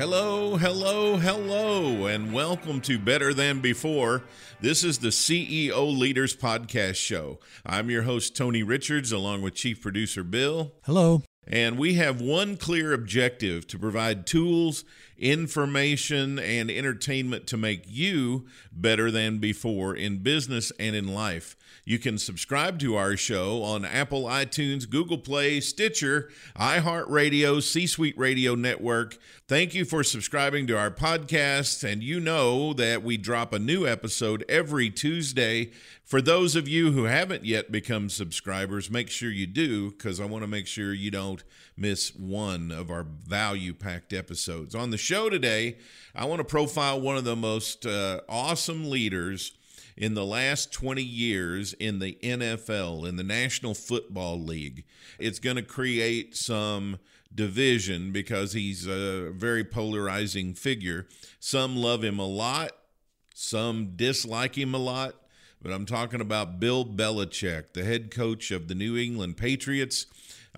Hello, hello, hello, and welcome to Better Than Before. This is the CEO Leaders Podcast Show. I'm your host, Tony Richards, along with Chief Producer Bill. Hello. And we have one clear objective to provide tools, information, and entertainment to make you better than before in business and in life. You can subscribe to our show on Apple iTunes, Google Play, Stitcher, iHeartRadio, C Suite Radio Network. Thank you for subscribing to our podcast. And you know that we drop a new episode every Tuesday. For those of you who haven't yet become subscribers, make sure you do because I want to make sure you don't miss one of our value packed episodes. On the show today, I want to profile one of the most uh, awesome leaders in the last 20 years in the NFL, in the National Football League. It's going to create some division because he's a very polarizing figure. Some love him a lot, some dislike him a lot. But I'm talking about Bill Belichick, the head coach of the New England Patriots.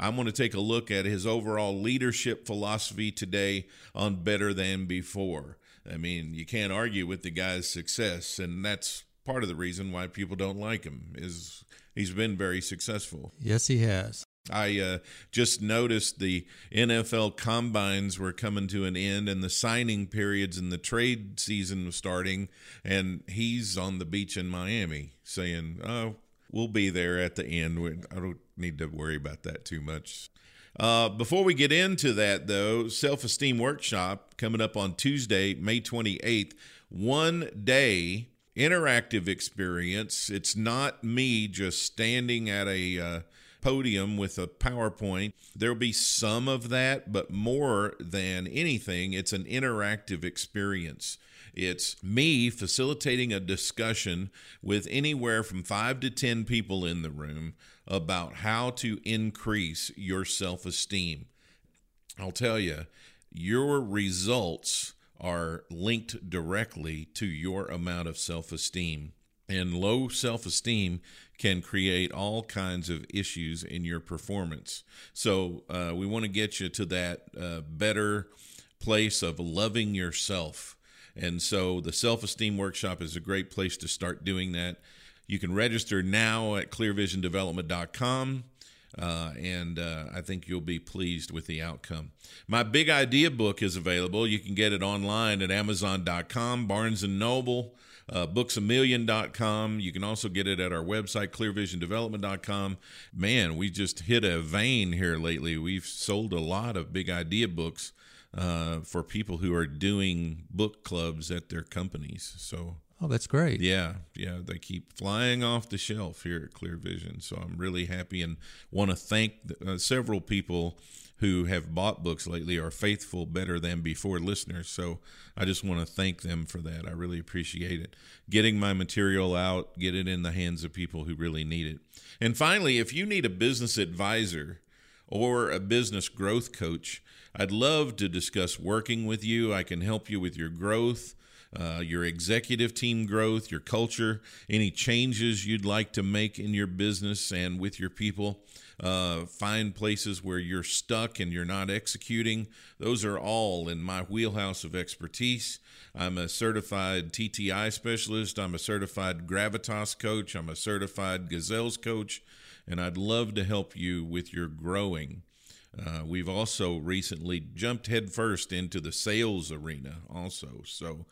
I'm going to take a look at his overall leadership philosophy today on Better Than Before. I mean, you can't argue with the guy's success, and that's part of the reason why people don't like him is he's been very successful. Yes, he has. I uh, just noticed the NFL combines were coming to an end and the signing periods and the trade season was starting, and he's on the beach in Miami saying, Oh, we'll be there at the end. I don't need to worry about that too much. Uh, before we get into that, though, Self Esteem Workshop coming up on Tuesday, May 28th, one day interactive experience. It's not me just standing at a uh, podium with a PowerPoint. There'll be some of that, but more than anything, it's an interactive experience. It's me facilitating a discussion with anywhere from five to 10 people in the room about how to increase your self esteem. I'll tell you, your results are linked directly to your amount of self esteem. And low self esteem can create all kinds of issues in your performance. So, uh, we want to get you to that uh, better place of loving yourself. And so, the self esteem workshop is a great place to start doing that. You can register now at clearvisiondevelopment.com. Uh, and uh, I think you'll be pleased with the outcome. My big idea book is available. You can get it online at Amazon.com, Barnes and Noble, uh, booksamillion.com. You can also get it at our website, clearvisiondevelopment.com. Man, we just hit a vein here lately. We've sold a lot of big idea books uh, for people who are doing book clubs at their companies. So Oh, that's great. Yeah, yeah, they keep flying off the shelf here at Clear Vision. So I'm really happy and want to thank uh, several people who have bought books lately are faithful better than before listeners. So I just want to thank them for that. I really appreciate it. Getting my material out, get it in the hands of people who really need it. And finally, if you need a business advisor or a business growth coach, I'd love to discuss working with you. I can help you with your growth uh, your executive team growth, your culture, any changes you'd like to make in your business and with your people. Uh, find places where you're stuck and you're not executing. Those are all in my wheelhouse of expertise. I'm a certified TTI specialist. I'm a certified Gravitas coach. I'm a certified Gazelles coach. And I'd love to help you with your growing. Uh, we've also recently jumped headfirst into the sales arena, also. So,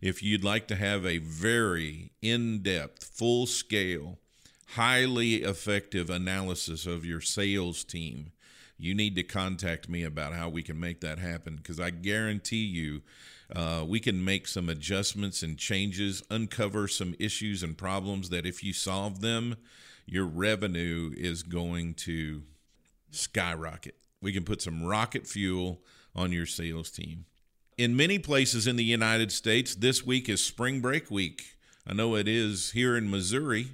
if you'd like to have a very in depth, full scale, highly effective analysis of your sales team, you need to contact me about how we can make that happen because I guarantee you uh, we can make some adjustments and changes, uncover some issues and problems that if you solve them, your revenue is going to skyrocket we can put some rocket fuel on your sales team. In many places in the United States, this week is spring break week. I know it is here in Missouri.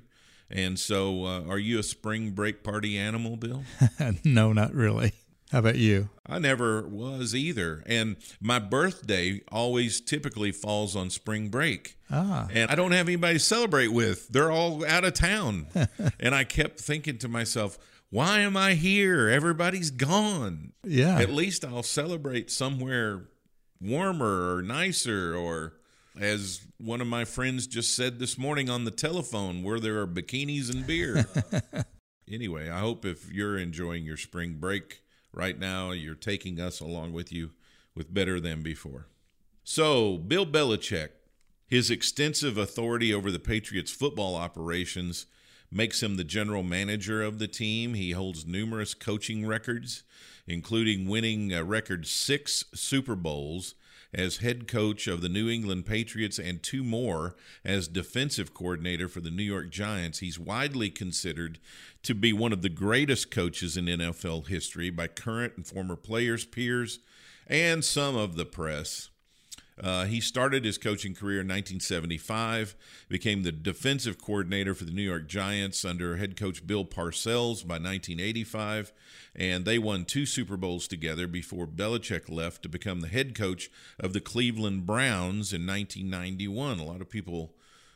And so, uh, are you a spring break party animal, Bill? no, not really. How about you? I never was either. And my birthday always typically falls on spring break. Ah. And I don't have anybody to celebrate with. They're all out of town. and I kept thinking to myself, why am I here? Everybody's gone. Yeah. At least I'll celebrate somewhere warmer or nicer or as one of my friends just said this morning on the telephone where there are bikinis and beer. anyway, I hope if you're enjoying your spring break right now, you're taking us along with you with better than before. So, Bill Belichick, his extensive authority over the Patriots football operations makes him the general manager of the team. He holds numerous coaching records, including winning a record six Super Bowls as head coach of the New England Patriots and two more as defensive coordinator for the New York Giants. He's widely considered to be one of the greatest coaches in NFL history by current and former players, peers, and some of the press. Uh, he started his coaching career in 1975, became the defensive coordinator for the New York Giants under head coach Bill Parcells by 1985, and they won two Super Bowls together before Belichick left to become the head coach of the Cleveland Browns in 1991. A lot of people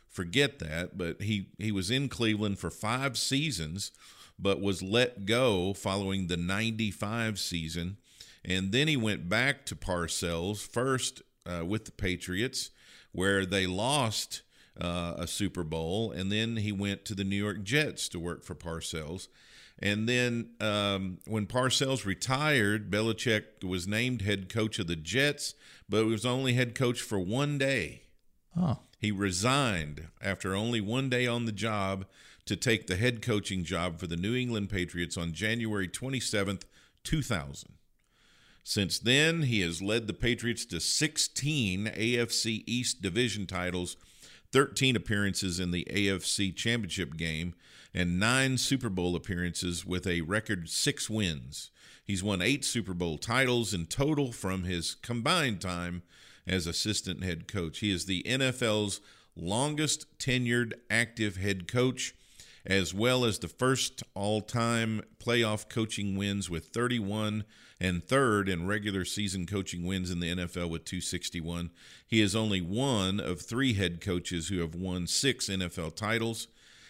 forget that, but he, he was in Cleveland for five seasons, but was let go following the 95 season. And then he went back to Parcells, first uh, with the Patriots, where they lost uh, a Super Bowl, and then he went to the New York Jets to work for Parcells. And then um, when Parcells retired, Belichick was named head coach of the Jets, but he was only head coach for one day. Oh. He resigned after only one day on the job to take the head coaching job for the New England Patriots on January 27th, 2000. Since then, he has led the Patriots to 16 AFC East division titles, 13 appearances in the AFC Championship game, and nine Super Bowl appearances with a record six wins. He's won eight Super Bowl titles in total from his combined time as assistant head coach. He is the NFL's longest tenured active head coach, as well as the first all time playoff coaching wins with 31 and third in regular season coaching wins in the NFL with 261. He is only one of three head coaches who have won six NFL titles,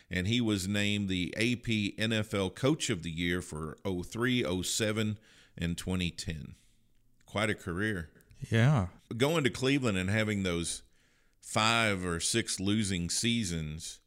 and he was named the AP NFL Coach of the Year for 03, 07, and 2010. Quite a career. Yeah. Going to Cleveland and having those five or six losing seasons,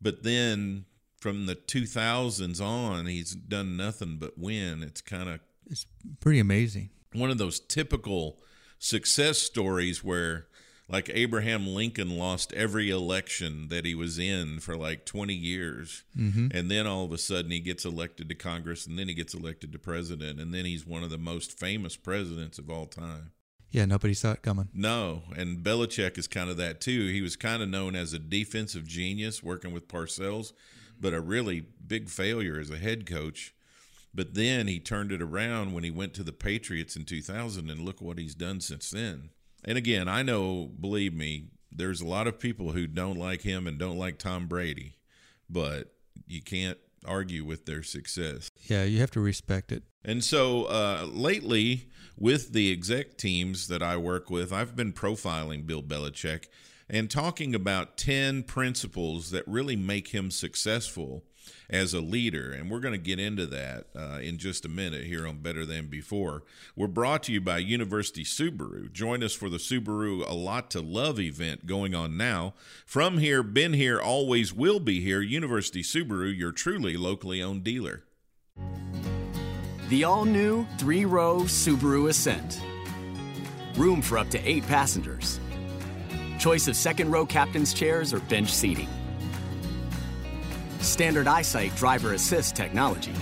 but then from the 2000s on, he's done nothing but win. It's kind of It's pretty amazing. one of those typical success stories where like Abraham Lincoln lost every election that he was in for like 20 years. Mm-hmm. And then all of a sudden he gets elected to Congress and then he gets elected to president. And then he's one of the most famous presidents of all time. Yeah, nobody saw it coming. No, and Belichick is kind of that too. He was kind of known as a defensive genius working with Parcells, but a really big failure as a head coach. But then he turned it around when he went to the Patriots in 2000, and look what he's done since then. And again, I know, believe me, there's a lot of people who don't like him and don't like Tom Brady, but you can't argue with their success. Yeah, you have to respect it. And so uh, lately, with the exec teams that I work with, I've been profiling Bill Belichick and talking about 10 principles that really make him successful as a leader. And we're going to get into that uh, in just a minute here on Better Than Before. We're brought to you by University Subaru. Join us for the Subaru A Lot to Love event going on now. From here, been here, always will be here. University Subaru, your truly locally owned dealer. The all new three row Subaru Ascent. Room for up to eight passengers. Choice of second row captain's chairs or bench seating. Standard eyesight driver assist technology.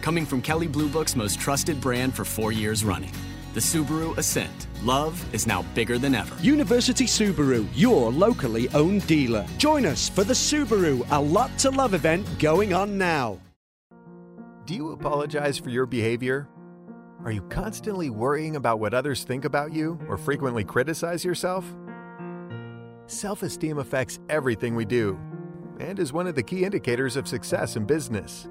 Coming from Kelley Blue Book's most trusted brand for four years running. The Subaru Ascent. Love is now bigger than ever. University Subaru, your locally owned dealer. Join us for the Subaru A Lot to Love event going on now. Do you apologize for your behavior? Are you constantly worrying about what others think about you or frequently criticize yourself? Self esteem affects everything we do and is one of the key indicators of success in business.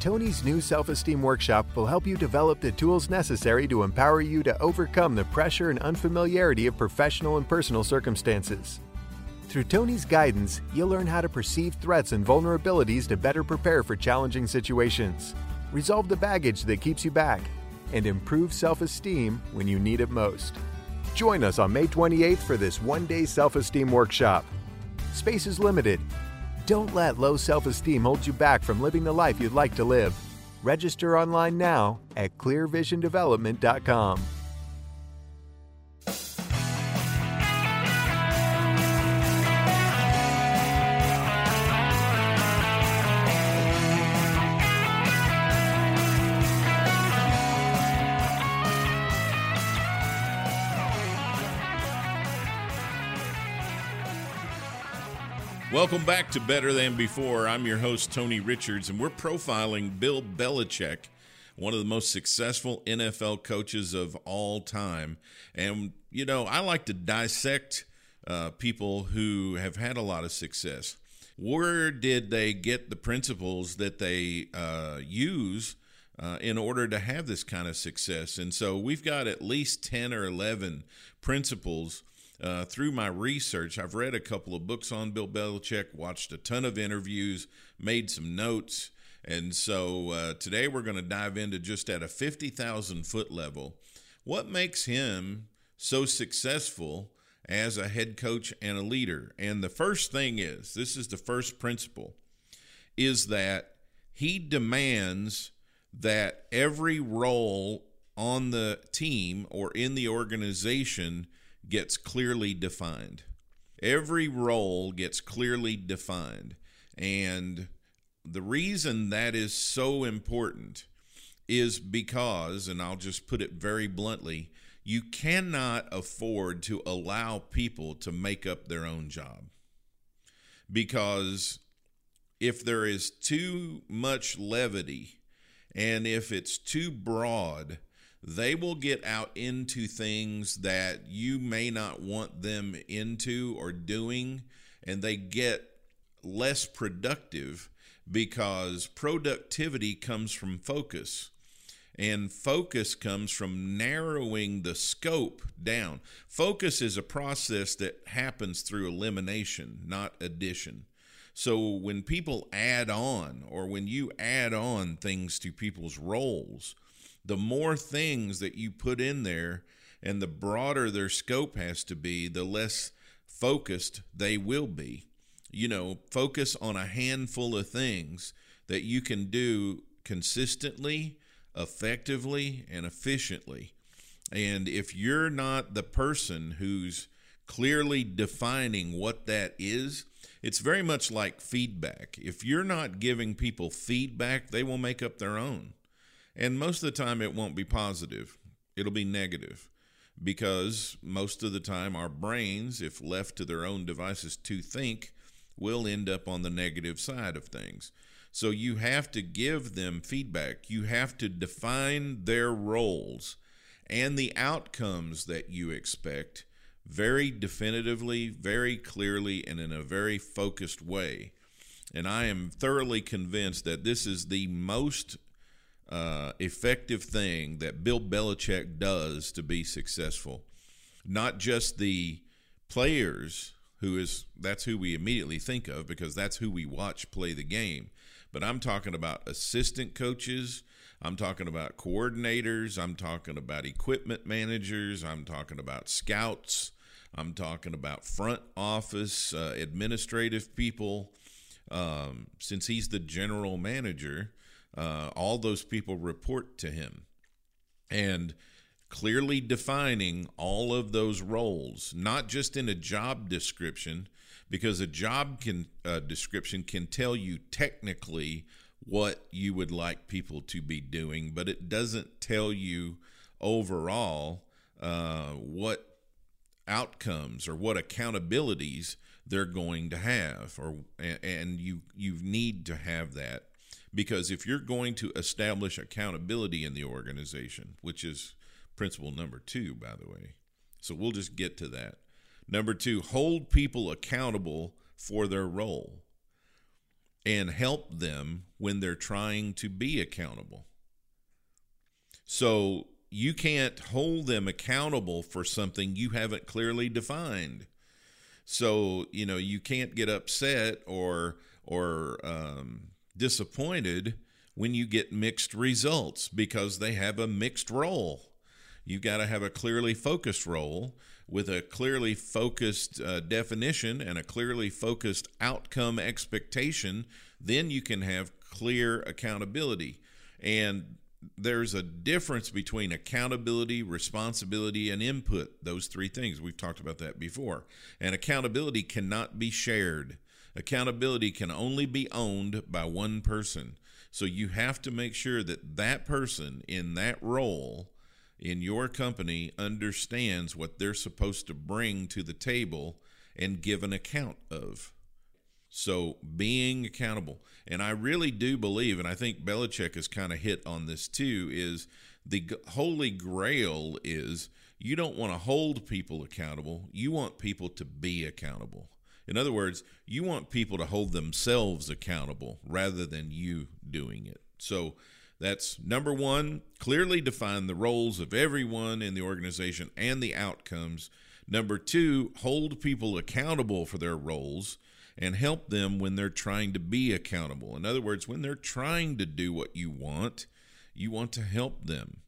Tony's new self esteem workshop will help you develop the tools necessary to empower you to overcome the pressure and unfamiliarity of professional and personal circumstances. Through Tony's guidance, you'll learn how to perceive threats and vulnerabilities to better prepare for challenging situations, resolve the baggage that keeps you back, and improve self esteem when you need it most. Join us on May 28th for this one day self esteem workshop. Space is limited. Don't let low self esteem hold you back from living the life you'd like to live. Register online now at clearvisiondevelopment.com. Welcome back to Better Than Before. I'm your host, Tony Richards, and we're profiling Bill Belichick, one of the most successful NFL coaches of all time. And, you know, I like to dissect uh, people who have had a lot of success. Where did they get the principles that they uh, use uh, in order to have this kind of success? And so we've got at least 10 or 11 principles uh, through my research, I've read a couple of books on Bill Belichick, watched a ton of interviews, made some notes. And so uh, today we're going to dive into just at a 50,000 foot level. What makes him so successful as a head coach and a leader? And the first thing is this is the first principle is that he demands that every role on the team or in the organization gets clearly defined. Every role gets clearly defined. And the reason that is so important is because, and I'll just put it very bluntly, you cannot afford to allow people to make up their own job. Because if there is too much levity and if it's too broad, they will get out into things that you may not want them into or doing, and they get less productive because productivity comes from focus. And focus comes from narrowing the scope down. Focus is a process that happens through elimination, not addition. So when people add on, or when you add on things to people's roles, the more things that you put in there and the broader their scope has to be, the less focused they will be. You know, focus on a handful of things that you can do consistently, effectively, and efficiently. And if you're not the person who's clearly defining what that is, it's very much like feedback. If you're not giving people feedback, they will make up their own. And most of the time, it won't be positive, it'll be negative because most of the time, our brains, if left to their own devices to think, will end up on the negative side of things. So you have to give them feedback. You have to define their roles and the outcomes that you expect very definitively, very clearly, and in a very focused way. And I am thoroughly convinced that this is the most uh, effective thing that Bill Belichick does to be successful. Not just the players, who is that's who we immediately think of because that's who we watch play the game. But I'm talking about assistant coaches. I'm talking about coordinators. I'm talking about equipment managers. I'm talking about scouts. I'm talking about front office uh, administrative people. Um, since he's the general manager, uh, all those people report to him. And clearly defining all of those roles, not just in a job description, because a job can uh, description can tell you technically what you would like people to be doing, but it doesn't tell you overall uh, what outcomes or what accountabilities they're going to have, or and you you need to have that Because if you're going to establish accountability in the organization, which is principle number two, by the way, so we'll just get to that. Number two, hold people accountable for their role and help them when they're trying to be accountable. So you can't hold them accountable for something you haven't clearly defined. So you know you can't get upset or or um, disappointed when you get mixed results because they have a mixed role. You've got to have a clearly focused role with a clearly focused uh, definition and a clearly focused outcome expectation. Then you can have clear accountability. And there's a difference between accountability, responsibility, and input. Those three things. We've talked about that before. And accountability cannot be shared. Accountability can only be owned by one person. So you have to make sure that that person in that role in your company understands what they're supposed to bring to the table and give an account of. So being accountable. And I really do believe, and I think Belichick has kind of hit on this too, is the holy grail is you don't want to hold people accountable. You want people to be accountable. In other words, you want people to hold themselves accountable rather than you doing it. So that's number one, clearly define the roles of everyone in the organization and the outcomes. Number two, hold people accountable for their roles and help them when they're trying to be accountable. In other words, when they're trying to do what you want, you want to help them.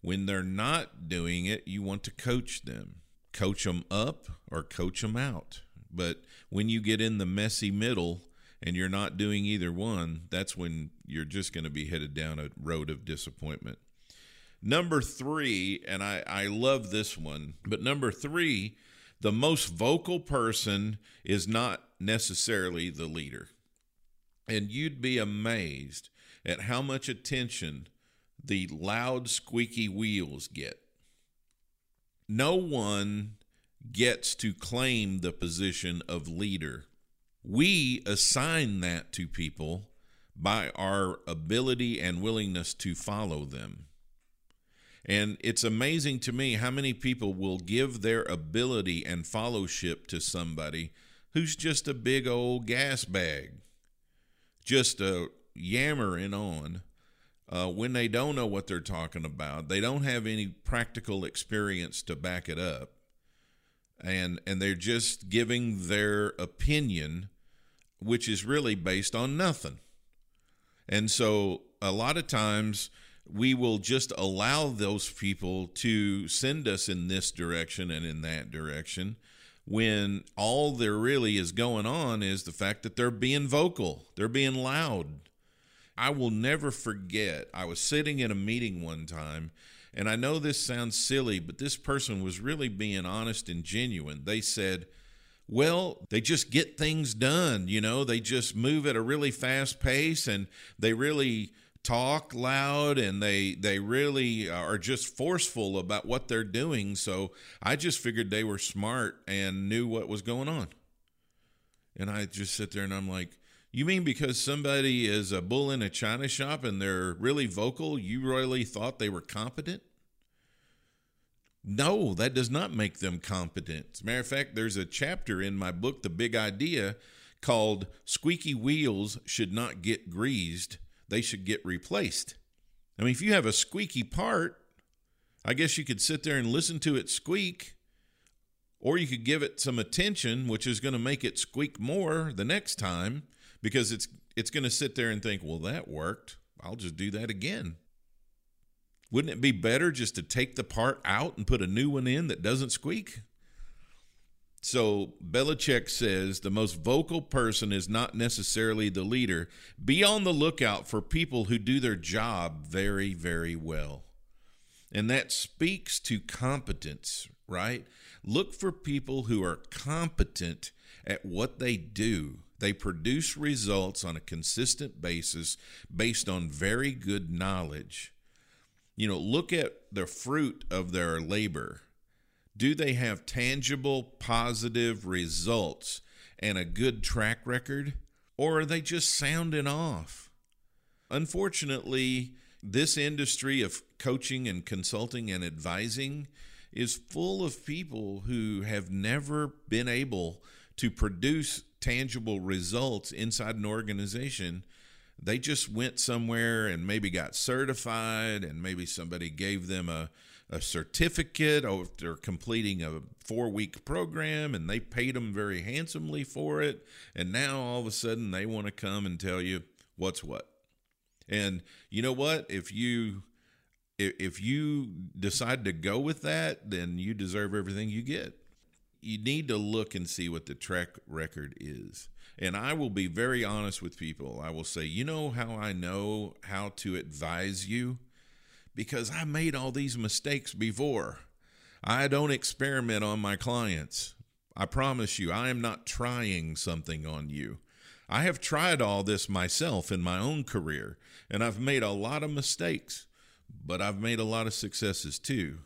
When they're not doing it, you want to coach them. Coach them up or coach them out. But when you get in the messy middle and you're not doing either one, that's when you're just going to be headed down a road of disappointment. Number three, and I, I love this one, but number three, the most vocal person is not necessarily the leader. And you'd be amazed at how much attention the loud, squeaky wheels get. No one gets to claim the position of leader. We assign that to people by our ability and willingness to follow them. And it's amazing to me how many people will give their ability and fellowship to somebody who's just a big old gas bag, just a yammering on uh, when they don't know what they're talking about. They don't have any practical experience to back it up, and and they're just giving their opinion, which is really based on nothing. And so a lot of times we will just allow those people to send us in this direction and in that direction when all there really is going on is the fact that they're being vocal, they're being loud. I will never forget, I was sitting in a meeting one time, and I know this sounds silly, but this person was really being honest and genuine. They said, well, they just get things done. You know, they just move at a really fast pace and they really talk loud and they they really uh, are just forceful about what they're doing so i just figured they were smart and knew what was going on and i just sit there and i'm like you mean because somebody is a bull in a china shop and they're really vocal? You really thought they were competent? No that does not make them competent. As a matter of fact there's a chapter in my book the big idea called squeaky wheels should not get greased they should get replaced. I mean, if you have a squeaky part, I guess you could sit there and listen to it squeak, or you could give it some attention, which is going to make it squeak more the next time because it's it's going to sit there and think, "Well, that worked. I'll just do that again." Wouldn't it be better just to take the part out and put a new one in that doesn't squeak? So Belichick says the most vocal person is not necessarily the leader. Be on the lookout for people who do their job very, very well. And that speaks to competence, right? Look for people who are competent at what they do. They produce results on a consistent basis based on very good knowledge. You know, look at the fruit of their labor do they have tangible, positive results and a good track record? Or are they just sounding off? unfortunately, this industry of coaching and consulting and advising is full of people who have never been able to produce tangible results inside an organization. They just went somewhere and maybe got certified, and maybe somebody gave them a, a certificate or they're completing a four week program and they paid them very handsomely for it. And now all of a sudden they want to come and tell you what's what. And you know what? If you if you decide to go with that, then you deserve everything you get. You need to look and see what the track record is. And I will be very honest with people. I will say, you know how I know how to advise you? Because I made all these mistakes before. I don't experiment on my clients. I promise you, I am not trying something on you. I have tried all this myself in my own career, and I've made a lot of mistakes, but I've made a lot of successes too.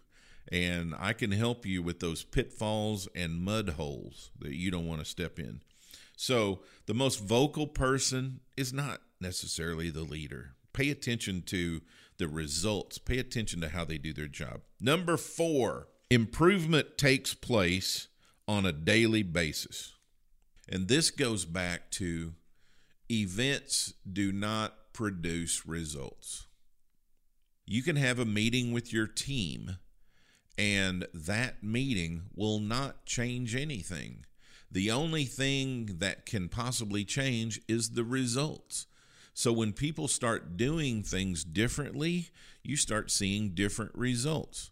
And I can help you with those pitfalls and mud holes that you don't want to step in. So, the most vocal person is not necessarily the leader. Pay attention to the results, pay attention to how they do their job. Number four, improvement takes place on a daily basis. And this goes back to events do not produce results. You can have a meeting with your team, and that meeting will not change anything. The only thing that can possibly change is the results. So when people start doing things differently, you start seeing different results.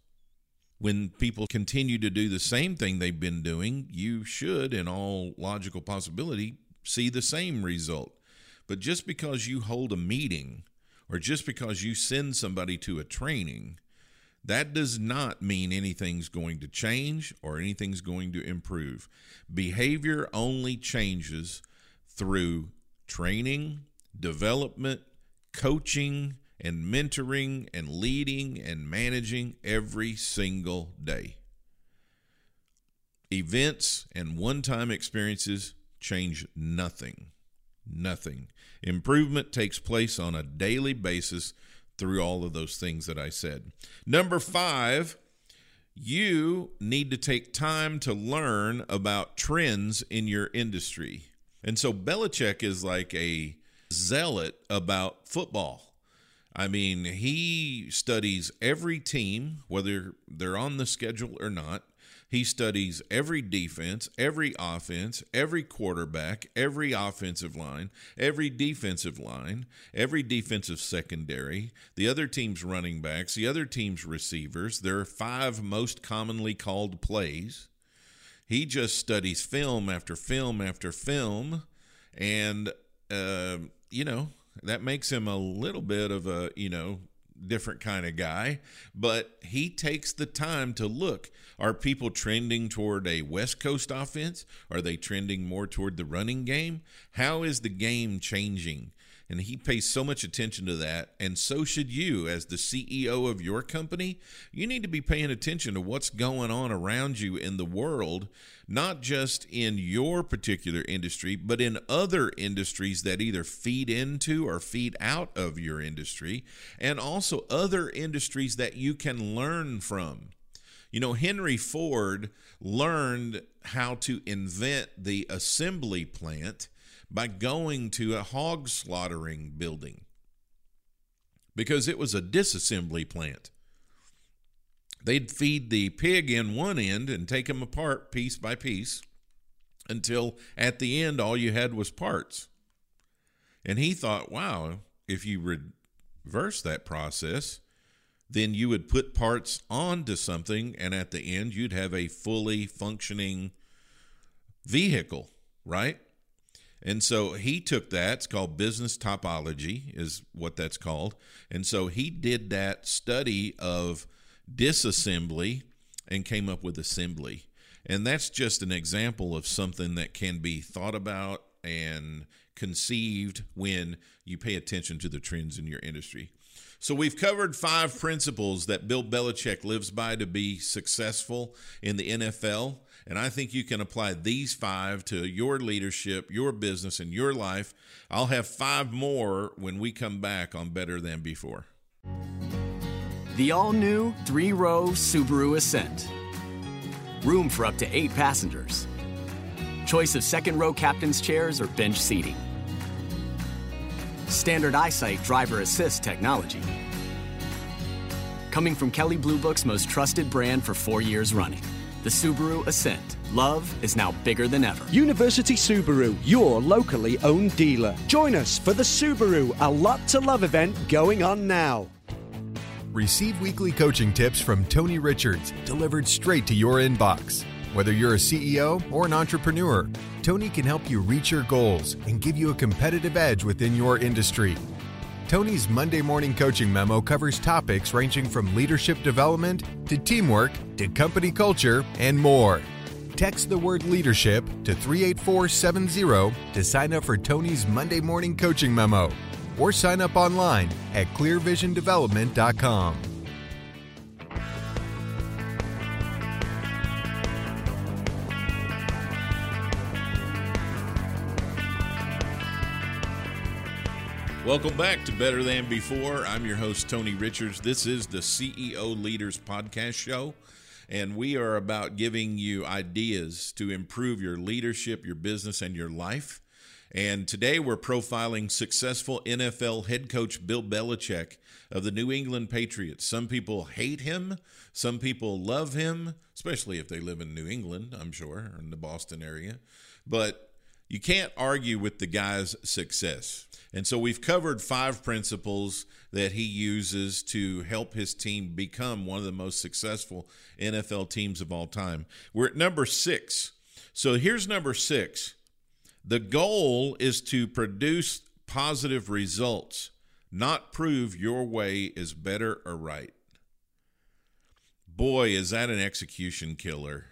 When people continue to do the same thing they've been doing, you should, in all logical possibility, see the same result. But just because you hold a meeting or just because you send somebody to a training, that does not mean anything's going to change or anything's going to improve. Behavior only changes through training, development, coaching, and mentoring and leading and managing every single day. Events and one time experiences change nothing. Nothing. Improvement takes place on a daily basis through all of those things that I said. Number five, you need to take time to learn about trends in your industry. And so Belichick is like a zealot about football. I mean, he studies every team, whether they're on the schedule or not. He studies every defense, every offense, every quarterback, every offensive line, every defensive line, every defensive secondary, the other team's running backs, the other team's receivers. There are five most commonly called plays. He just studies film after film after film. And, uh, you know, that makes him a little bit of a, you know, different kind of guy, but he takes the time to look. Are people trending toward a West Coast offense? Are they trending more toward the running game? How is the game changing? And he pays so much attention to that. And so should you, as the CEO of your company. You need to be paying attention to what's going on around you in the world, not just in your particular industry, but in other industries that either feed into or feed out of your industry, and also other industries that you can learn from. You know, Henry Ford learned how to invent the assembly plant by going to a hog slaughtering building because it was a disassembly plant. They'd feed the pig in one end and take him apart piece by piece until at the end all you had was parts. And he thought, wow, if you reverse that process, then you would put parts onto something, and at the end, you'd have a fully functioning vehicle, right? And so he took that. It's called business topology, is what that's called. And so he did that study of disassembly and came up with assembly. And that's just an example of something that can be thought about and conceived when you pay attention to the trends in your industry. So we've covered five principles that Bill Belichick lives by to be successful in the NFL. And I think you can apply these five to your leadership, your business, and your life. I'll have five more when we come back on Better Than Before. The all new three row Subaru Ascent. Room for up to eight passengers. Choice of second row captain's chairs or bench seating. Standard eyesight driver assist technology. Coming from Kelley Blue Book's most trusted brand for four years running, the Subaru Ascent. Love is now bigger than ever. University Subaru, your locally owned dealer. Join us for the Subaru A Lot to Love event going on now. Receive weekly coaching tips from Tony Richards delivered straight to your inbox. Whether you're a CEO or an entrepreneur, Tony can help you reach your goals and give you a competitive edge within your industry. Tony's Monday morning coaching memo covers topics ranging from leadership development to teamwork to company culture and more. Text the word leadership to 38470 to sign up for Tony's Monday morning coaching memo or sign up online at clearvisiondevelopment.com. Welcome back to Better Than Before. I'm your host, Tony Richards. This is the CEO Leaders Podcast Show, and we are about giving you ideas to improve your leadership, your business, and your life. And today we're profiling successful NFL head coach Bill Belichick of the New England Patriots. Some people hate him, some people love him, especially if they live in New England, I'm sure, or in the Boston area. But you can't argue with the guy's success. And so we've covered five principles that he uses to help his team become one of the most successful NFL teams of all time. We're at number six. So here's number six the goal is to produce positive results, not prove your way is better or right. Boy, is that an execution killer.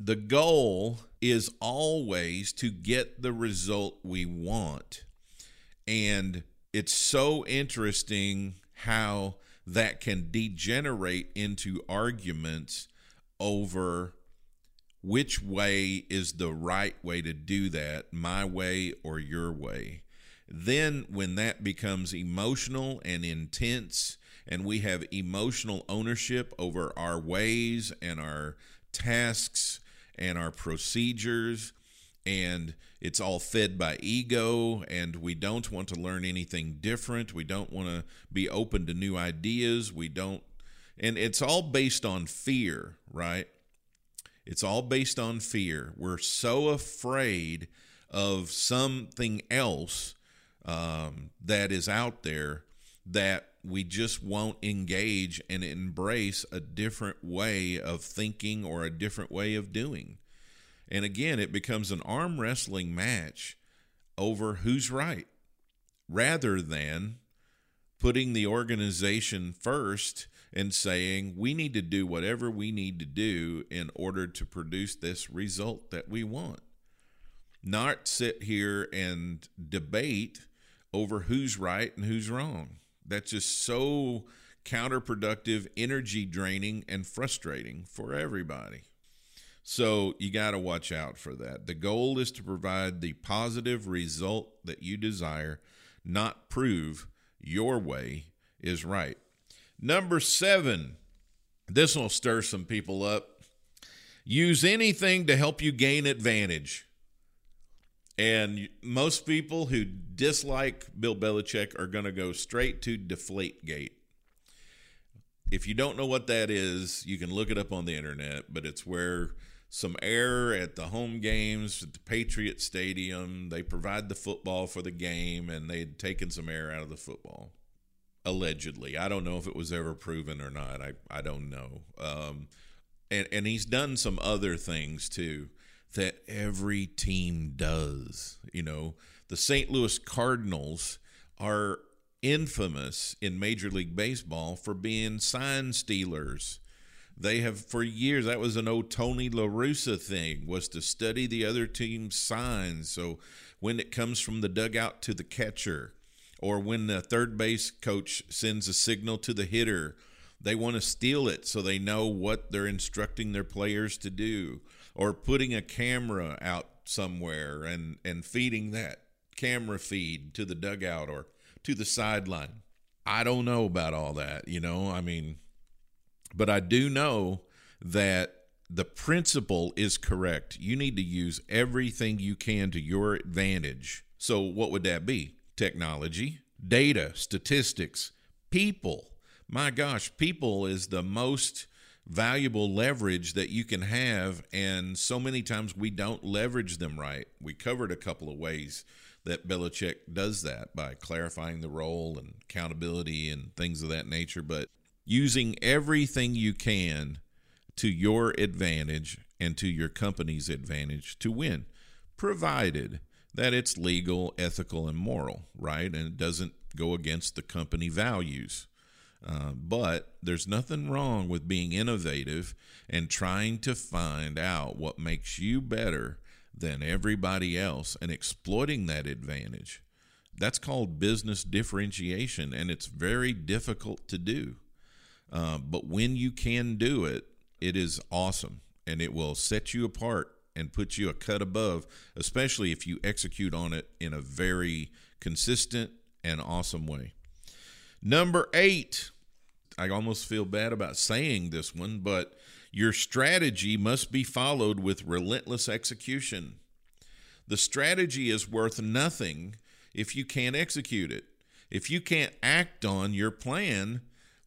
The goal is always to get the result we want. And it's so interesting how that can degenerate into arguments over which way is the right way to do that, my way or your way. Then, when that becomes emotional and intense, and we have emotional ownership over our ways and our tasks and our procedures, and it's all fed by ego and we don't want to learn anything different we don't want to be open to new ideas we don't and it's all based on fear right it's all based on fear. We're so afraid of something else um, that is out there that we just won't engage and embrace a different way of thinking or a different way of doing. And again, it becomes an arm wrestling match over who's right rather than putting the organization first and saying we need to do whatever we need to do in order to produce this result that we want. Not sit here and debate over who's right and who's wrong. That's just so counterproductive, energy draining, and frustrating for everybody. So you got to watch out for that. The goal is to provide the positive result that you desire, not prove your way is right. Number seven, this will stir some people up. Use anything to help you gain advantage. And most people who dislike Bill Belichick are going to go straight to deflate gate. If you don't know what that is, you can look it up on the internet, but it's where some air at the home games at the Patriot Stadium. They provide the football for the game, and they'd taken some air out of the football. Allegedly, I don't know if it was ever proven or not. I I don't know. Um, and and he's done some other things too that every team does. You know, the St. Louis Cardinals are infamous in Major League Baseball for being sign stealers they have for years that was an old Tony La Russa thing was to study the other team's signs. So when it comes from the dugout to the catcher, Or when the third base coach sends a signal to the hitter, they want to steal it so they know what they're instructing their players to do. Or putting a camera out somewhere and, and feeding that camera feed to the dugout or to the sideline. I don't know about all that, you know. I mean, but I do know that the principle is correct. You need to use everything you can to your advantage. So, what would that be? Technology, data, statistics, people. My gosh, people is the most valuable leverage that you can have. And so many times we don't leverage them right. We covered a couple of ways that Belichick does that by clarifying the role and accountability and things of that nature. But using everything you can to your advantage and to your company's advantage to win, provided that it's legal, ethical, and moral, right? And it doesn't go against the company values. Uh, but there's nothing wrong with being innovative and trying to find out what makes you better than everybody else and exploiting that advantage. That's called business differentiation, and it's very difficult to do. Uh, but when you can do it, it is awesome and it will set you apart and put you a cut above, especially if you execute on it in a very consistent and awesome way. Number eight, I almost feel bad about saying this one, but your strategy must be followed with relentless execution. The strategy is worth nothing if you can't execute it. If you can't act on your plan,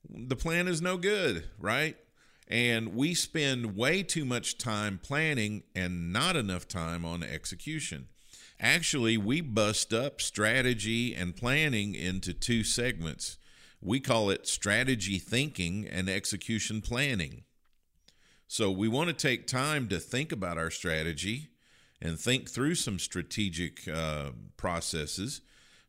the plan is no good, right? And we spend way too much time planning and not enough time on execution. Actually, we bust up strategy and planning into two segments. We call it strategy thinking and execution planning. So we want to take time to think about our strategy and think through some strategic uh, processes,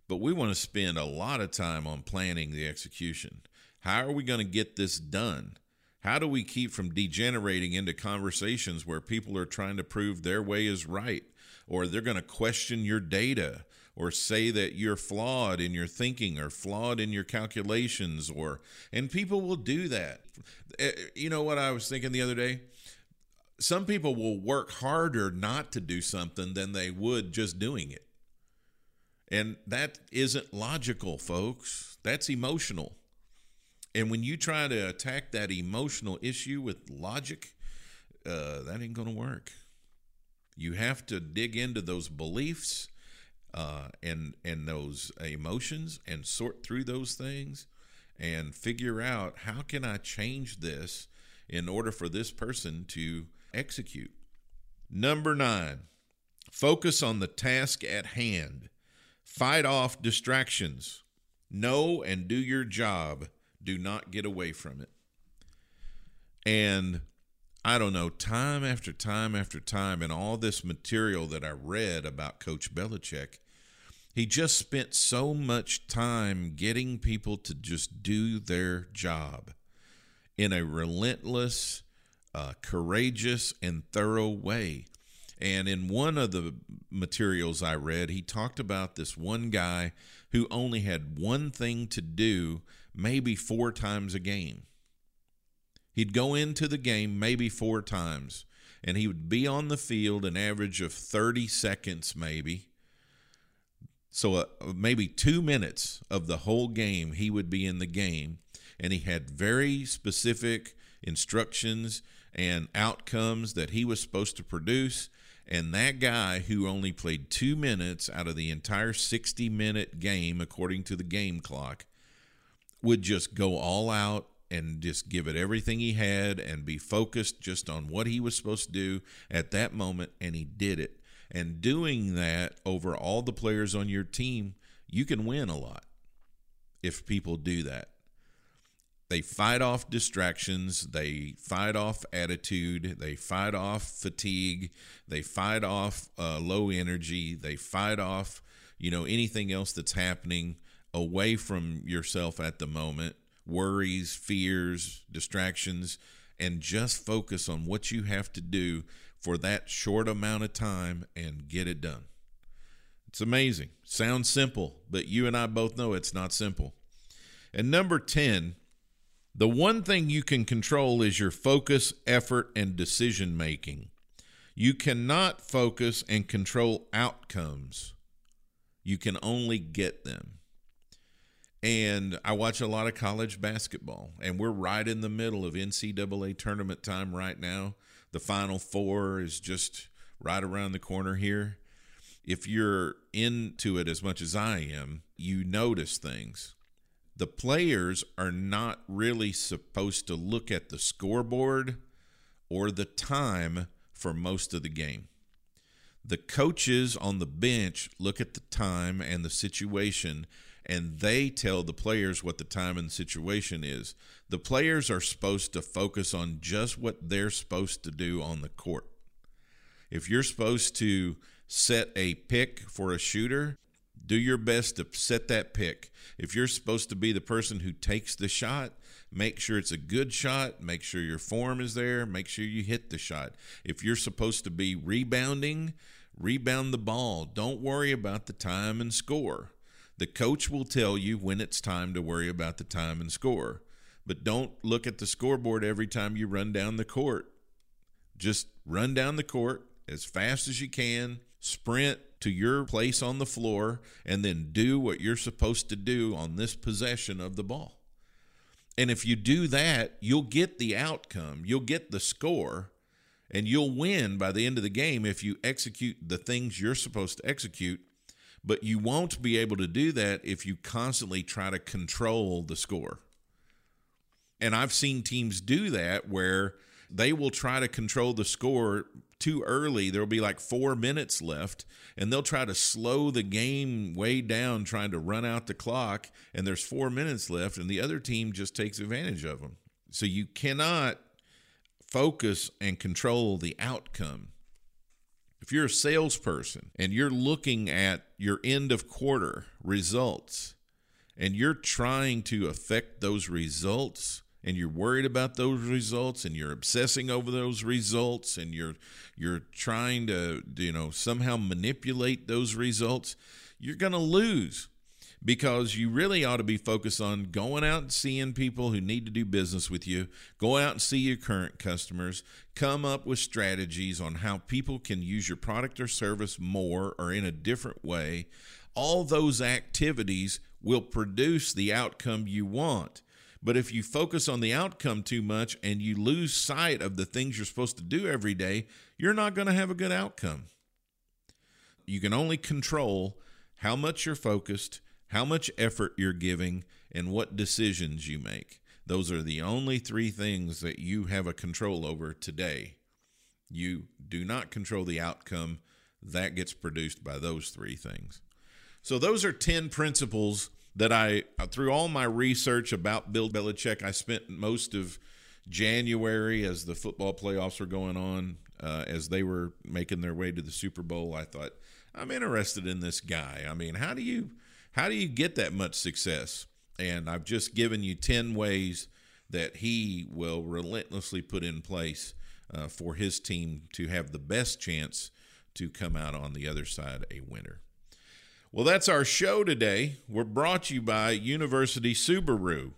but we want to spend a lot of time on planning the execution. How are we going to get this done? How do we keep from degenerating into conversations where people are trying to prove their way is right or they're going to question your data or say that you're flawed in your thinking or flawed in your calculations or and people will do that. Eh, you know what I was thinking the other day? Some people will work harder not to do something than they would just doing it. And that isn't logical, folks. That's emotional. And when you try to attack that emotional issue with logic, uh, that ain't going to work. You have to dig into those beliefs uh, and and those emotions and sort through those things and figure out how can I change this in order for this person to execute. Number nine, focus on the task at hand. Fight off distractions. Know and do your job do not get away from it. And I don't know, time after time after time, in all this material that I read about Coach Belichick, he just spent so much time getting people to just do their job in a relentless, uh, courageous, and thorough way. And in one of the materials I read, he talked about this one guy who only had one thing to do maybe four times a game. He'd go into the game maybe four times, and he would be on the field an average of 30 seconds, maybe. So, uh, maybe two minutes of the whole game, he would be in the game, and he had very specific instructions and outcomes that he was supposed to produce. And that guy who only played two minutes out of the entire 60 minute game, according to the game clock, would just go all out and just give it everything he had and be focused just on what he was supposed to do at that moment and he did it. And doing that over all the players on your team you can win a lot if people do that. They fight off distractions. They fight off attitude. They fight off fatigue. They fight off uh, low energy. They fight off you know anything else that's happening away from yourself at the moment, worries, fears, distractions, and just focus on what you have to do for that short amount of time and get it done. It's amazing. Sounds simple, but you and I both know it's not simple. And number 10, the one thing you can control is your focus, effort, and decision making. You cannot focus and control outcomes. You can only get them. And I watch a lot of college basketball, and we're right in the middle of NCAA tournament time right now. The Final Four is just right around the corner here. If you're into it as much as I am, you notice things. The players are not really supposed to look at the scoreboard or the time for most of the game. The coaches on the bench look at the time and the situation and they tell the players what the time and situation is. The players are supposed to focus on just what they're supposed to do on the court. If you're supposed to set a pick for a shooter, do your best to set that pick. If you're supposed to be the person who takes the shot, make sure it's a good shot, make sure your form is there, make sure you hit the shot. If you're supposed to be rebounding, rebound the ball. Don't worry about the time and score. The coach will tell you when it's time to worry about the time and score. But don't look at the scoreboard every time you run down the court. Just run down the court as fast as you can, sprint to your place on the floor, and then do what you're supposed to do on this possession of the ball. And if you do that, you'll get the outcome, you'll get the score, and you'll win by the end of the game if you execute the things you're supposed to execute but you won't be able to do that if you constantly try to control the score. And I've seen teams do that where they will try to control the score too early. There'll be like four minutes left, and they'll try to slow the game way down, trying to run out the clock. And there's four minutes left, and the other team just takes advantage of them. So you cannot focus and control the outcome. If you're a salesperson and you're looking at your end of quarter results and you're trying to affect those results and you're worried about those results and you're obsessing over those results and you're you're trying to you know somehow manipulate those results, you're going to lose because you really ought to be focused on going out and seeing people who need to do business with you, go out and see your current customers, come up with strategies on how people can use your product or service more or in a different way. All those activities will produce the outcome you want. But if you focus on the outcome too much and you lose sight of the things you're supposed to do every day, you're not going to have a good outcome. You can only control how much you're focused how much effort you're giving, and what decisions you make. Those are the only three things that you have a control over today. You do not control the outcome that gets produced by those three things. So, those are 10 principles that I, through all my research about Bill Belichick, I spent most of January as the football playoffs were going on, uh, as they were making their way to the Super Bowl. I thought, I'm interested in this guy. I mean, how do you how do you get that much success? And I've just given you 10 ways that he will relentlessly put in place uh, for his team to have the best chance to come out on the other side a winner. Well, that's our show today. We're brought to you by University Subaru.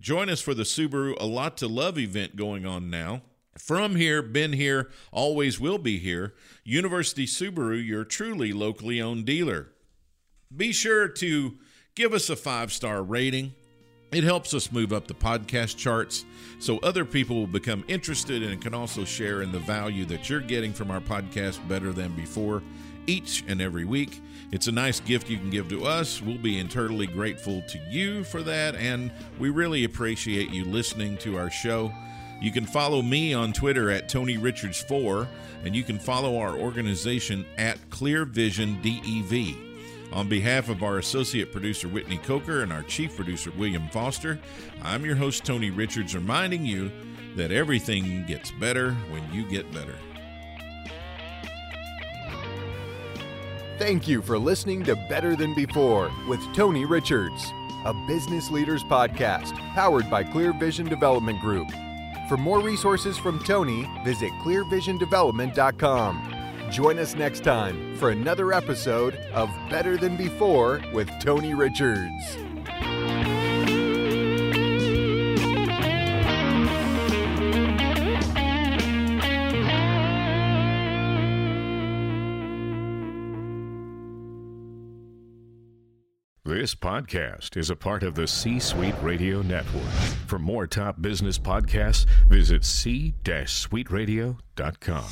Join us for the Subaru A Lot to Love event going on now. From here, been here, always will be here. University Subaru, your truly locally owned dealer. Be sure to give us a five star rating. It helps us move up the podcast charts so other people will become interested and can also share in the value that you're getting from our podcast better than before each and every week. It's a nice gift you can give to us. We'll be eternally grateful to you for that, and we really appreciate you listening to our show. You can follow me on Twitter at Tony Richards4, and you can follow our organization at Clear Vision DEV. On behalf of our associate producer Whitney Coker and our chief producer William Foster, I'm your host Tony Richards reminding you that everything gets better when you get better. Thank you for listening to Better Than Before with Tony Richards, a business leaders podcast powered by Clear Vision Development Group. For more resources from Tony, visit clearvisiondevelopment.com. Join us next time for another episode of Better Than Before with Tony Richards. This podcast is a part of the C Suite Radio Network. For more top business podcasts, visit c-suiteradio.com.